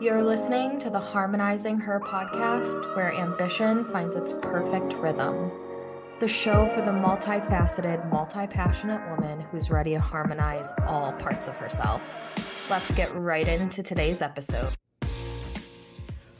You're listening to the Harmonizing Her podcast, where ambition finds its perfect rhythm. The show for the multifaceted, multi passionate woman who's ready to harmonize all parts of herself. Let's get right into today's episode.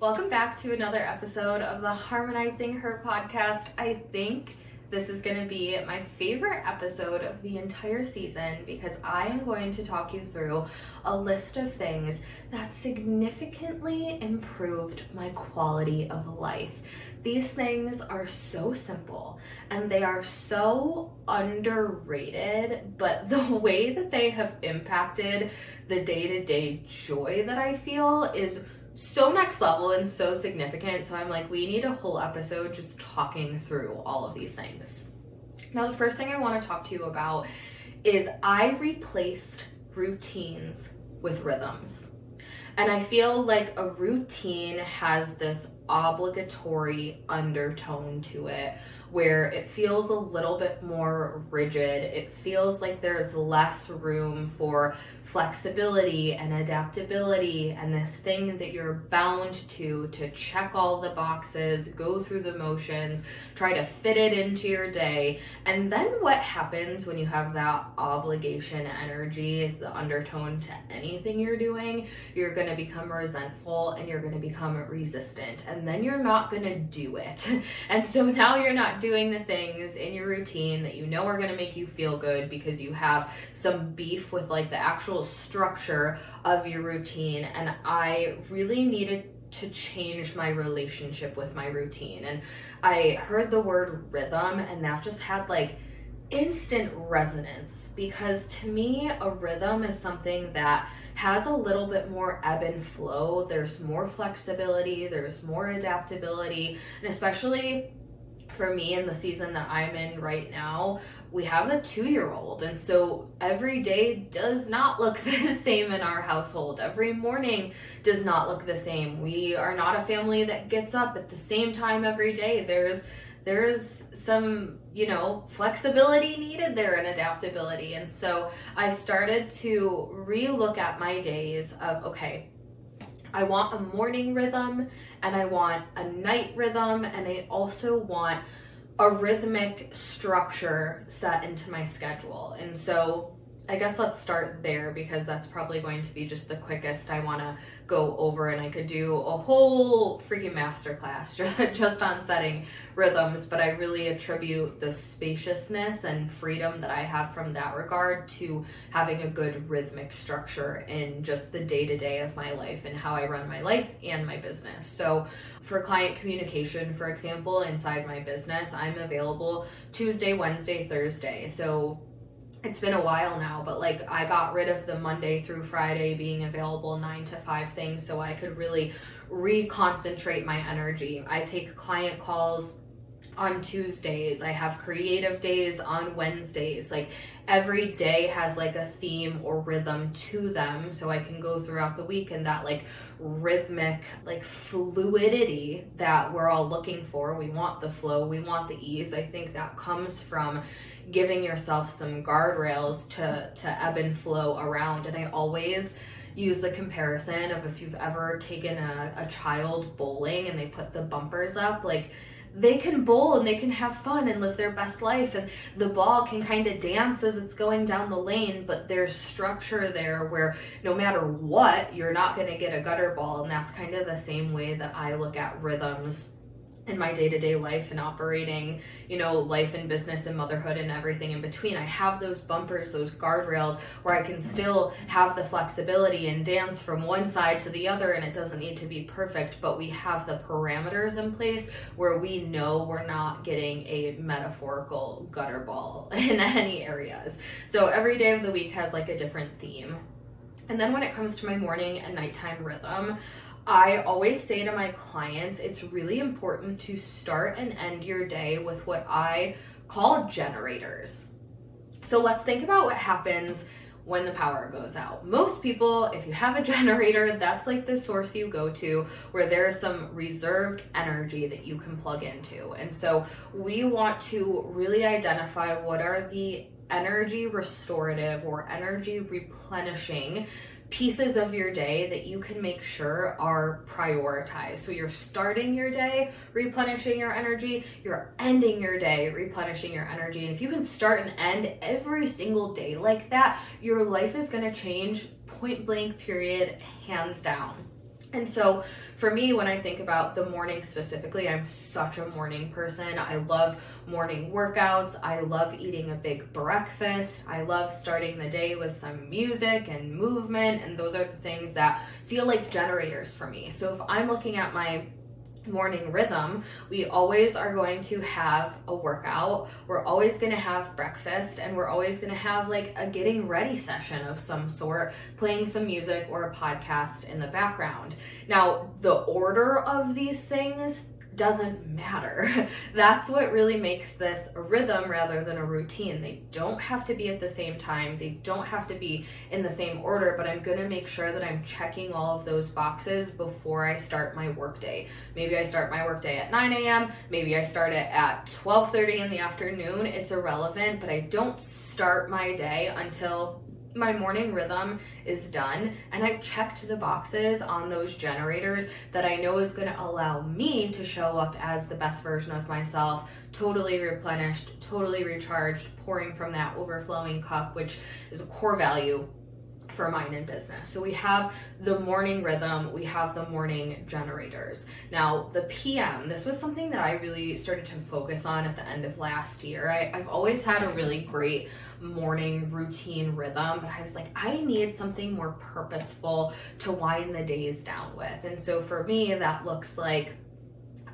Welcome back to another episode of the Harmonizing Her podcast. I think this is going to be my favorite episode of the entire season because I am going to talk you through a list of things that significantly improved my quality of life. These things are so simple and they are so underrated, but the way that they have impacted the day to day joy that I feel is so next level and so significant. So I'm like, we need a whole episode just talking through all of these things. Now, the first thing I want to talk to you about is I replaced routines with rhythms. And I feel like a routine has this obligatory undertone to it where it feels a little bit more rigid. It feels like there's less room for flexibility and adaptability and this thing that you're bound to to check all the boxes, go through the motions, try to fit it into your day. And then what happens when you have that obligation energy is the undertone to anything you're doing, you're going to become resentful and you're going to become resistant. And then you're not going to do it. And so now you're not doing the things in your routine that you know are going to make you feel good because you have some beef with like the actual structure of your routine. And I really needed to change my relationship with my routine. And I heard the word rhythm, and that just had like instant resonance because to me, a rhythm is something that has a little bit more ebb and flow. There's more flexibility, there's more adaptability, and especially for me in the season that I'm in right now, we have a two year old. And so every day does not look the same in our household. Every morning does not look the same. We are not a family that gets up at the same time every day. There's there's some, you know, flexibility needed there and adaptability. And so I started to relook at my days of, okay, I want a morning rhythm and I want a night rhythm and I also want a rhythmic structure set into my schedule. And so I guess let's start there because that's probably going to be just the quickest I want to go over, and I could do a whole freaking masterclass just, just on setting rhythms. But I really attribute the spaciousness and freedom that I have from that regard to having a good rhythmic structure in just the day to day of my life and how I run my life and my business. So, for client communication, for example, inside my business, I'm available Tuesday, Wednesday, Thursday. So, it's been a while now, but like I got rid of the Monday through Friday being available nine to five things so I could really reconcentrate my energy. I take client calls on Tuesdays, I have creative days on Wednesdays. Like every day has like a theme or rhythm to them so I can go throughout the week and that like rhythmic like fluidity that we're all looking for. We want the flow, we want the ease. I think that comes from giving yourself some guardrails to to ebb and flow around and I always use the comparison of if you've ever taken a, a child bowling and they put the bumpers up like they can bowl and they can have fun and live their best life and the ball can kind of dance as it's going down the lane but there's structure there where no matter what you're not going to get a gutter ball and that's kind of the same way that I look at rhythms in my day-to-day life and operating you know life and business and motherhood and everything in between i have those bumpers those guardrails where i can still have the flexibility and dance from one side to the other and it doesn't need to be perfect but we have the parameters in place where we know we're not getting a metaphorical gutter ball in any areas. So every day of the week has like a different theme. And then when it comes to my morning and nighttime rhythm I always say to my clients, it's really important to start and end your day with what I call generators. So let's think about what happens when the power goes out. Most people, if you have a generator, that's like the source you go to where there's some reserved energy that you can plug into. And so we want to really identify what are the energy restorative or energy replenishing pieces of your day that you can make sure are prioritized. So you're starting your day replenishing your energy, you're ending your day replenishing your energy. And if you can start and end every single day like that, your life is going to change point blank, period, hands down. And so for me, when I think about the morning specifically, I'm such a morning person. I love morning workouts. I love eating a big breakfast. I love starting the day with some music and movement. And those are the things that feel like generators for me. So if I'm looking at my morning rhythm, we always are going to have a workout. We're always going to have breakfast and we're always going to have like a getting ready session of some sort, playing some music or a podcast in the background. Now, the order of these things doesn't matter. That's what really makes this a rhythm rather than a routine. They don't have to be at the same time, they don't have to be in the same order, but I'm to make sure that I'm checking all of those boxes before I start my workday. Maybe I start my workday at 9 a.m., maybe I start it at 12:30 in the afternoon. It's irrelevant, but I don't start my day until my morning rhythm is done and I've checked the boxes on those generators that I know is going to allow me to show up as the best version of myself, totally replenished, totally recharged, pouring from that overflowing cup, which is a core value for mine in business. So we have the morning rhythm, we have the morning generators. Now, the PM, this was something that I really started to focus on at the end of last year. I, have always had a really great morning routine rhythm, but I was like, I need something more purposeful to wind the days down with. And so for me, that looks like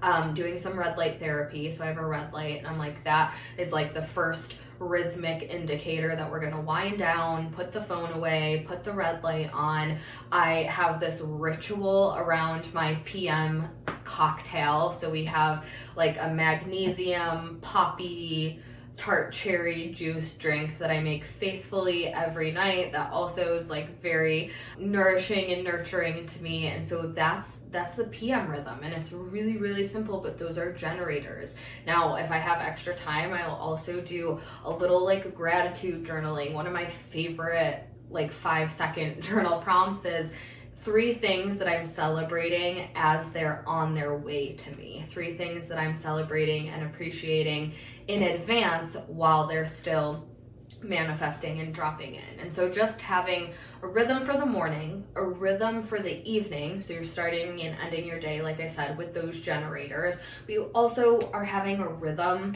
um, doing some red light therapy. So I have a red light, and I'm like, that is like the first rhythmic indicator that we're gonna wind down, put the phone away, put the red light on. I have this ritual around my PM cocktail. So we have like a magnesium, poppy, tart cherry juice drink that I make faithfully every night that also is like very nourishing and nurturing to me and so that's that's the PM rhythm and it's really really simple but those are generators. Now if I have extra time I'll also do a little like gratitude journaling. One of my favorite like 5 second journal prompts is three things that I'm celebrating as they're on their way to me. Three things that I'm celebrating and appreciating in advance while they're still manifesting and dropping in. And so just having a rhythm for the morning, a rhythm for the evening, so you're starting and ending your day like I said with those generators. But you also are having a rhythm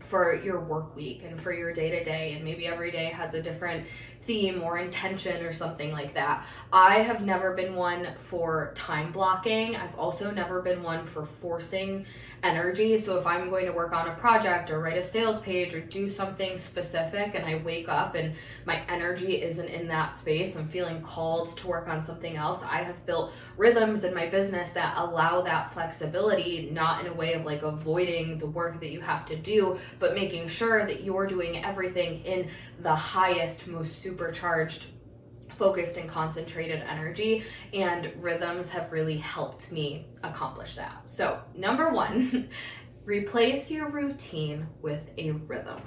for your work week and for your day to day and maybe every day has a different theme or intention or something like that. I have never been one for time blocking. I've also never been one for forcing energy. So if I'm going to work on a project or write a sales page or do something specific and I wake up and my energy isn't in that space, I'm feeling called to work on something else. I have built rhythms in my business that allow that flexibility, not in a way of like avoiding the work that you have to do, but making sure that you're doing everything in the highest, most supercharged focused and concentrated energy, and rhythms have really helped me accomplish that. So, number one, replace your routine with a rhythm.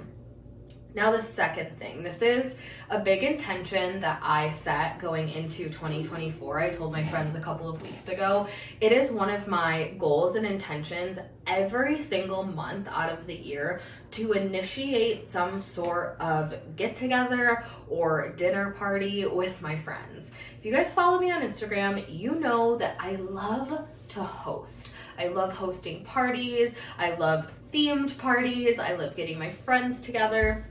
Now, the second thing, this is a big intention that I set going into 2024. I told my friends a couple of weeks ago. It is one of my goals and intentions every single month out of the year to initiate some sort of get together or dinner party with my friends. If you guys follow me on Instagram, you know that I love to host. I love hosting parties, I love themed parties, I love getting my friends together.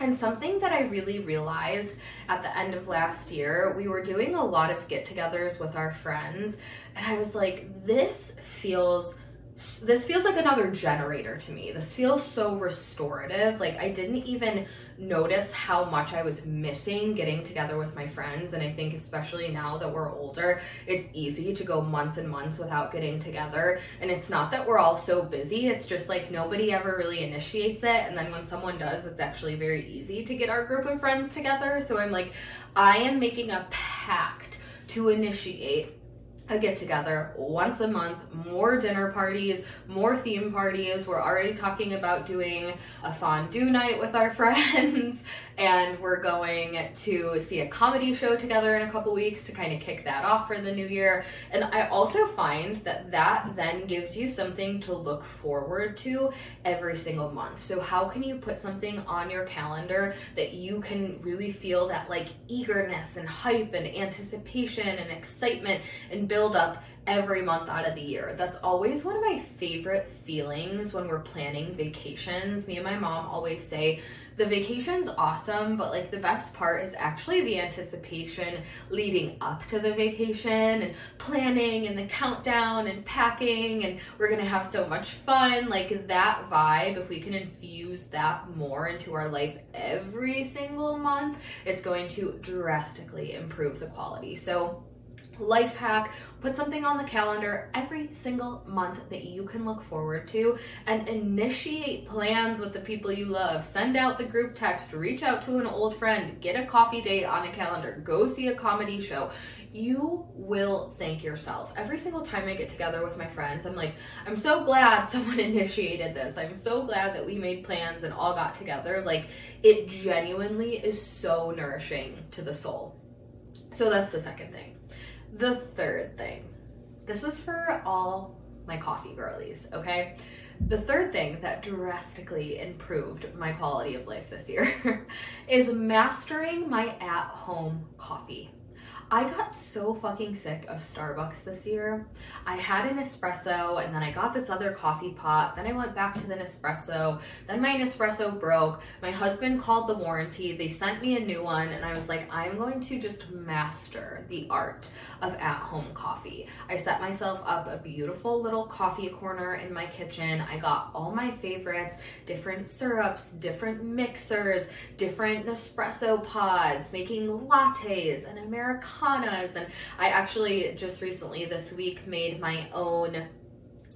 And something that I really realized at the end of last year, we were doing a lot of get togethers with our friends, and I was like, this feels this feels like another generator to me. This feels so restorative. Like I didn't even notice how much I was missing getting together with my friends. And I think especially now that we're older, it's easy to go months and months without getting together. And it's not that we're all so busy. It's just like nobody ever really initiates it. And then when someone does, it's actually very easy to get our group of friends together. So I'm like, I am making a pact to initiate a get together once a month, more dinner parties, more theme parties. We're already talking about doing a fondue night with our friends, and we're going to see a comedy show together in a couple weeks to kind of kick that off for the new year. And I also find that that then gives you something to look forward to every single month. So, how can you put something on your calendar that you can really feel that like eagerness and hype and anticipation and excitement and build up every month out of the year. That's always one of my favorite feelings when we're planning vacations. Me and my mom always say the vacation's awesome, but like the best part is actually the anticipation leading up to the vacation and planning and the countdown and packing and we're gonna have so much fun. Like that vibe, if we can infuse that more into our life every single month, it's going to drastically improve the quality. So life hack put something on the calendar every single month that you can look forward to and initiate plans with the people you love. Send out the group text reach out to an old friend get a coffee date on a calendar go see a comedy show. You will thank yourself. Every single time i get together with my friends i'm like i'm so glad someone initiated this. I'm so glad that we made plans and all got together. Like it genuinely is so nourishing to the soul. So that's the second thing the third thing this is for all my coffee girlies, okay? The third thing that drastically improved my quality of life this year is mastering my at home coffee. I got so fucking sick of Starbucks this year. I had a Nespresso and then I got this other coffee pot. Then I went back to the Nespresso. Then my Nespresso broke. My husband called the warranty. They sent me a new one and I was like, I'm going to just master the art of at home coffee. I set myself up a beautiful little coffee corner in my kitchen. I got all my favorites different syrups, different mixers, different Nespresso pods, making lattes and Americano And I actually just recently this week made my own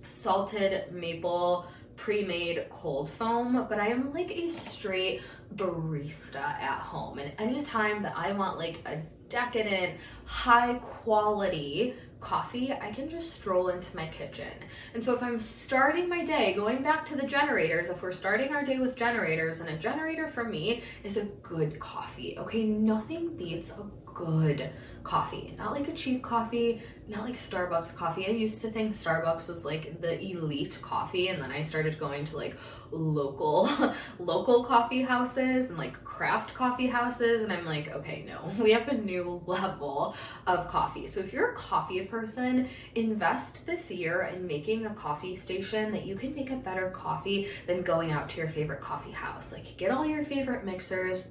salted maple pre-made cold foam, but I am like a straight barista at home. And anytime that I want like a decadent, high quality coffee, I can just stroll into my kitchen. And so if I'm starting my day, going back to the generators, if we're starting our day with generators, and a generator for me is a good coffee. Okay, nothing beats a good coffee. Not like a cheap coffee, not like Starbucks coffee. I used to think Starbucks was like the elite coffee and then I started going to like local local coffee houses and like craft coffee houses and I'm like, okay, no. We have a new level of coffee. So if you're a coffee person, invest this year in making a coffee station that you can make a better coffee than going out to your favorite coffee house. Like get all your favorite mixers,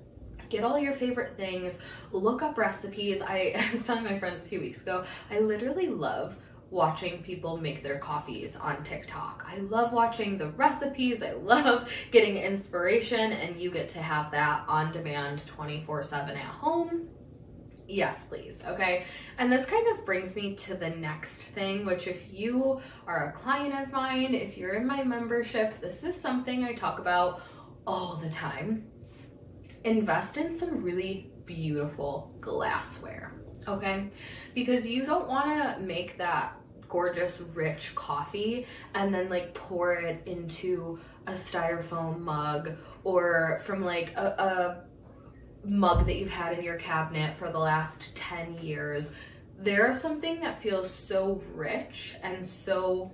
get all your favorite things, look up recipes. I, I was telling my friends a few weeks ago, I literally love watching people make their coffees on TikTok. I love watching the recipes, I love getting inspiration, and you get to have that on demand 24 7 at home. Yes, please. Okay. And this kind of brings me to the next thing, which, if you are a client of mine, if you're in my membership, this is something I talk about all the time invest in some really beautiful glassware, okay? Because you don't want to make that gorgeous, rich coffee and then like pour it into a styrofoam mug or from like a, a mug that you've had in your cabinet for the last 10 years. There's something that feels so rich and so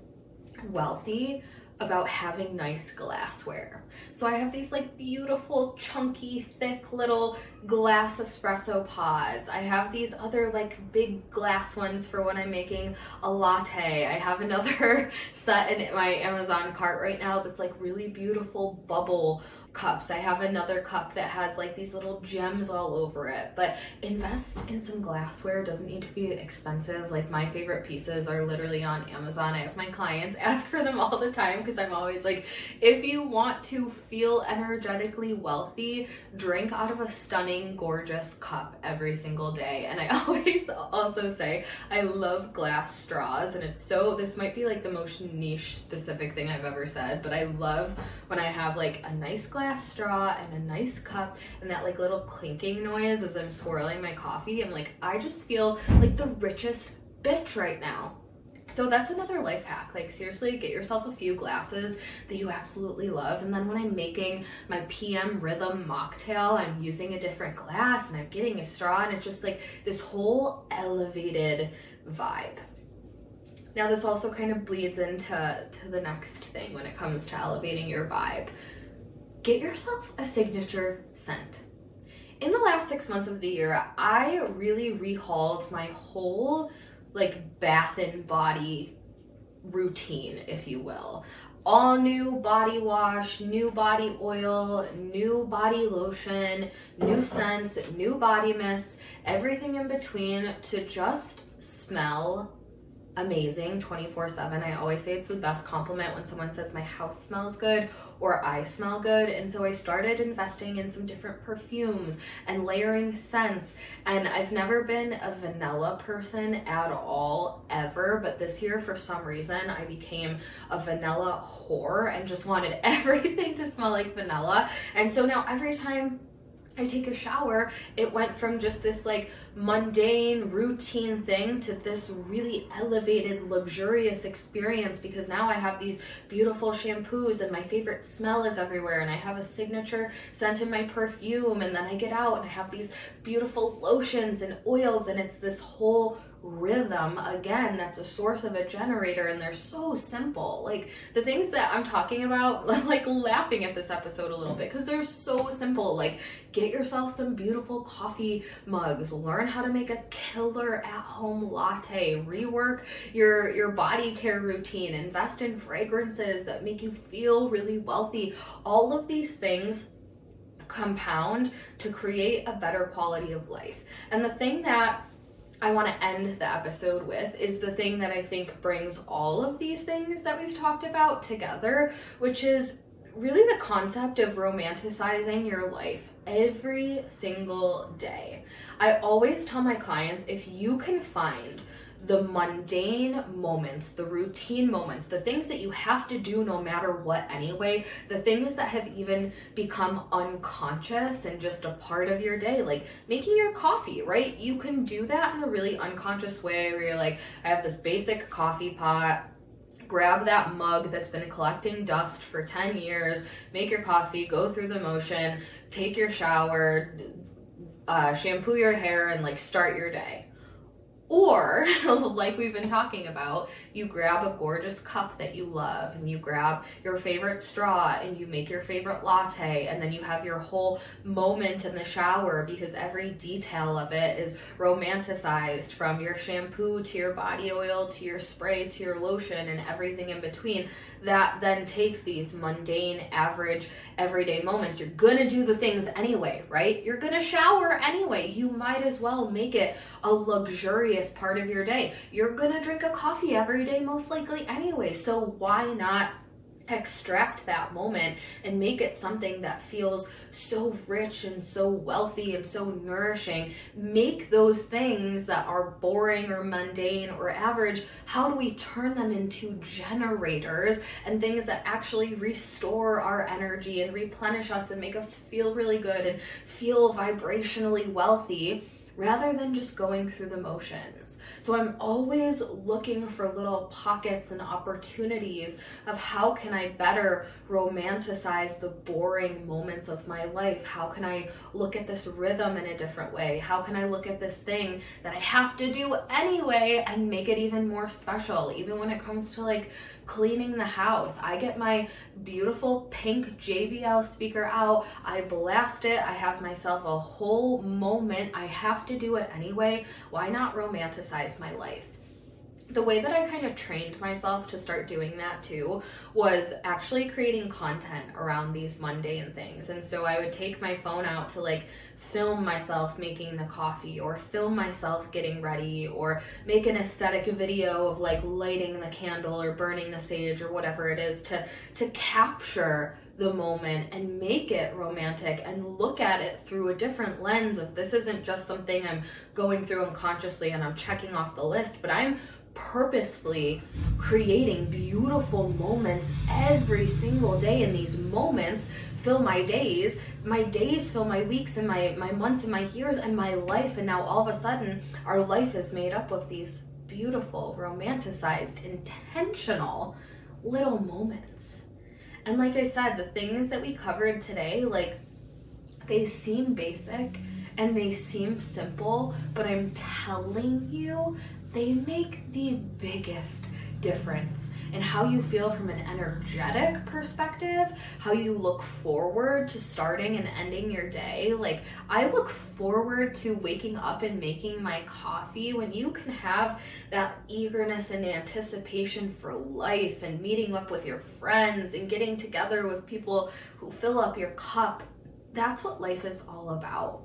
wealthy about having nice glassware. So I have these like beautiful, chunky, thick little glass espresso pods. I have these other like big glass ones for when I'm making a latte. I have another set in my Amazon cart right now that's like really beautiful bubble cups. I have another cup that has like these little gems all over it. But invest in some glassware. It doesn't need to be expensive. Like my favorite pieces are literally on Amazon. I have my clients ask for them all the time because I'm always like, if you want to feel energetically wealthy, drink out of a stunning, gorgeous cup every single day. And I always also say, I love glass straws. And it's so, this might be like the most niche specific thing I've ever said, but I love when I have like a nice glass glass straw and a nice cup and that like little clinking noise as I'm swirling my coffee. I'm like, I just feel like the richest bitch right now. So that's another life hack. Like, seriously, get yourself a few glasses that you absolutely love. And then when I'm making my PM rhythm mocktail, I'm using a different glass and I'm getting a straw, and it's just like this whole elevated vibe. Now, this also kind of bleeds into to the next thing when it comes to elevating your vibe. Get yourself a signature scent. In the last six months of the year, I really rehauled my whole like bath and body routine, if you will. All new body wash, new body oil, new body lotion, new scents, new body mist, everything in between to just smell amazing 24 7. I always say it's the best compliment when someone says my house smells good or I smell good. And so I started investing in some different perfumes and layering scents. And I've never been a vanilla person at all, ever. But this year, for some reason, I became a vanilla whore and just wanted everything to smell like vanilla. And so now every time I take a shower, it went from just this like mundane, routine thing to this really elevated, luxurious experience because now I have these beautiful shampoos and my favorite smell is everywhere and I have a signature scent in my perfume and then I get out and I have these beautiful lotions and oils and it's this whole rhythm again that's a source of a generator and they're so simple. Like the things that i'm talking about like laughing at this episode a little bit because they're so simple. Like get yourself some beautiful coffee mugs. Learn how to make a killer at home latte. Rework your your body care routine. Invest in fragrances that make you feel really wealthy. All of these things compound to create a better quality of life. And the thing that I want to end the episode with is the thing that I think brings all of these things that we've talked about together, which is really the concept of romanticizing your life every single day. I always tell my clients if you can find the mundane moments, the routine moments, the things that you have to do no matter what anyway, the things that have even become unconscious and just a part of your day, like making your coffee, right? You can do that in a really unconscious way where you're like, I have this basic coffee pot. Grab that mug that's been collecting dust for 10 years, make your coffee, go through the motion, take your shower, uh, shampoo your hair, and like start your day or, like we've been talking about, you grab a gorgeous cup that you love and you grab your favorite straw and you make your favorite latte and then you have your whole moment in the shower because every detail of it is romanticized from your shampoo to your body oil to your spray to your lotion and everything in between. That then takes these mundane, average, everyday moments. You're gonna do the things anyway, right? You're gonna shower anyway. You might as well make it a luxurious part of your day. You're gonna drink a coffee every day, most likely anyway. So why not? extract that moment and make it something that feels so rich and so wealthy and so nourishing. Make those things that are boring or mundane or average, how do we turn them into generators and things that actually restore our energy and replenish us and make us feel really good and feel vibrationally wealthy? Rather than just going through the motions. So I'm always looking for little pockets and opportunities of how can I better romanticize the boring moments of my life? How can I look at this rhythm in a different way? How can I look at this thing that I have to do anyway and make it even more special, even when it comes to like cleaning the house. I get my beautiful pink JBL speaker out, I blast it, I have myself a whole moment. I have to do it anyway. Why not romanticize my life? The way that I kind of trained myself to start doing that too was actually creating content around these mundane things. And so I would take my phone out to like film myself making the coffee or film myself getting ready or make an aesthetic video of like lighting the candle or burning the sage or whatever it is to to capture the moment and make it romantic and look at it through a different lens of this isn't just something I'm going through unconsciously and I'm checking off the list, but I'm purposefully creating beautiful moments every single day. And these moments fill my days. My days fill my weeks and my my months and my years and my life. And now all of a sudden our life is made up of these beautiful, romanticized, intentional little moments. And like I said, the things that we covered today, like they seem basic and they seem simple, but I'm telling you, they make the biggest difference in how you feel from an energetic perspective, how you look forward to starting and ending your day. Like, I look forward to waking up and making my coffee when you can have that eagerness and anticipation for life and meeting up with your friends and getting together with people who fill up your cup. That's what life is all about.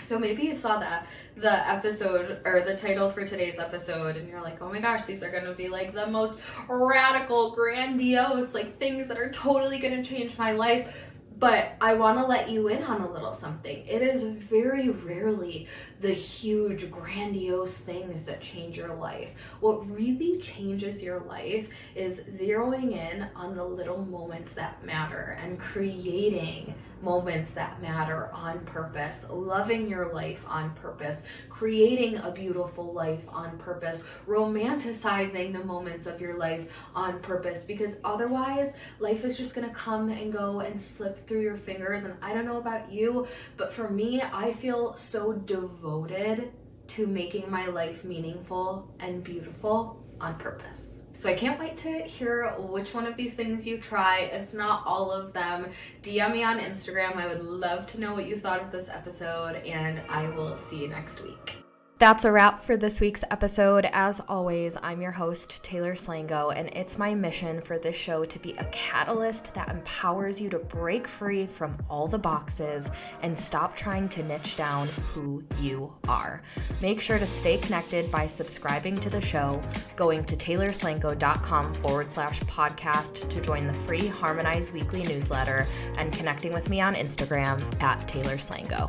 So maybe you saw that the episode or the title for today's episode and you're like, "Oh my gosh, these are going to be like the most radical, grandiose like things that are totally going to change my life." But I want to let you in on a little something. It is very rarely the huge, grandiose things that change your life. What really changes your life is zeroing in on the little moments that matter and creating moments that matter on purpose, loving your life on purpose, creating a beautiful life on purpose, romanticizing the moments of your life on purpose because otherwise life is just to come and go and slip through your fingers and I don't know about you, but for me, I feel so devoted to making my life meaningful and beautiful on purpose. So I can't wait to hear which one of these things you try, if not all of them. DM me on Instagram. I would love to know what you thought of this episode, and I will see you next week. That's a wrap for this week's episode. As always, I'm your host, Taylor Slango, and it's my mission for this show to be a catalyst that empowers you to break free from all the boxes and stop trying to niche down who you are. Make sure to stay connected by subscribing to the show, going to taylorslango.com forward slash podcast to join the free Harmonize weekly newsletter, and connecting with me on Instagram at Taylor Slango.